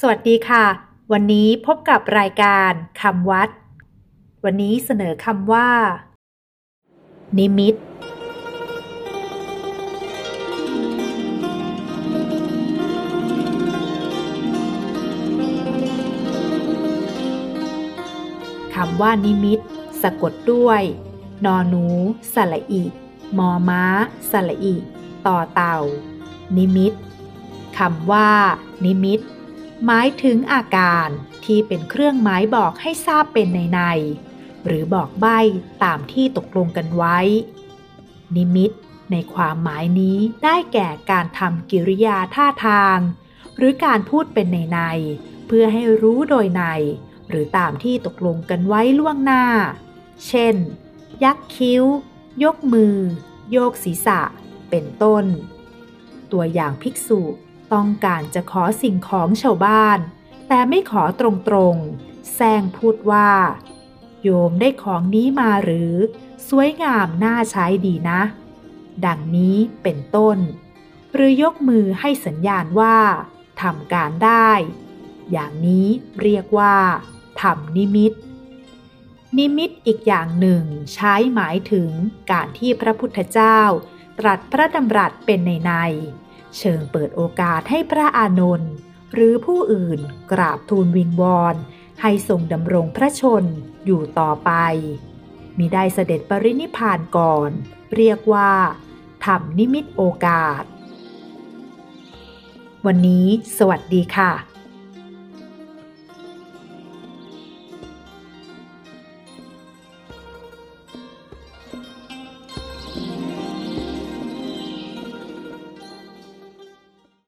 สวัสดีค่ะ วันนี้พบกับรายการคำวัด วันนี้เสนอคำว่า นิมิต คำว่านิมิต สะกดด้วย นอหนูสระอิมอม้าสระอิต่อเต่า นิมิต คำว่า นิมิต หมายถึงอาการที่เป็นเครื่องหมายบอกให้ทราบเป็นในในหรือบอกใบ้ตามที่ตกลงกันไว้ นิมิตในความหมายนี้ได้แก่การทำกิริยาท่าทาง หรือการพูดเป็นในในเพื่อให้รู้โดยใน หรือตามที่ตกลงกันไว้ล่วงหน้า เช่น ยักคิ้ว ยกมือ โยกศีรษะ เป็นต้น ตัวอย่างภิกษุ ต้องการจะขอสิ่งของชาวบ้าน แต่ไม่ขอตรงๆแซงพูดว่า โยมได้ของนี้มาหรือ สวยงามน่าใช้ดีนะ ดังนี้เป็นต้น หรือยกมือให้สัญญาณว่าทำการได้ อย่างนี้เรียกว่าทำนิมิตนิมิตอีกอย่างหนึ่งใช้หมายถึงการที่พระพุทธเจ้า ตรัสพระดำรัสเป็นในใน เชิงเปิดโอกาสให้พระอานนท์หรือผู้อื่นกราบทูลวิงวอนให้ทรงดำรงพระชนม์อยู่ต่อไป มิได้เสด็จปรินิพพานก่อน เรียกว่าทำนิมิตโอกาส วันนี้สวัสดีค่ะ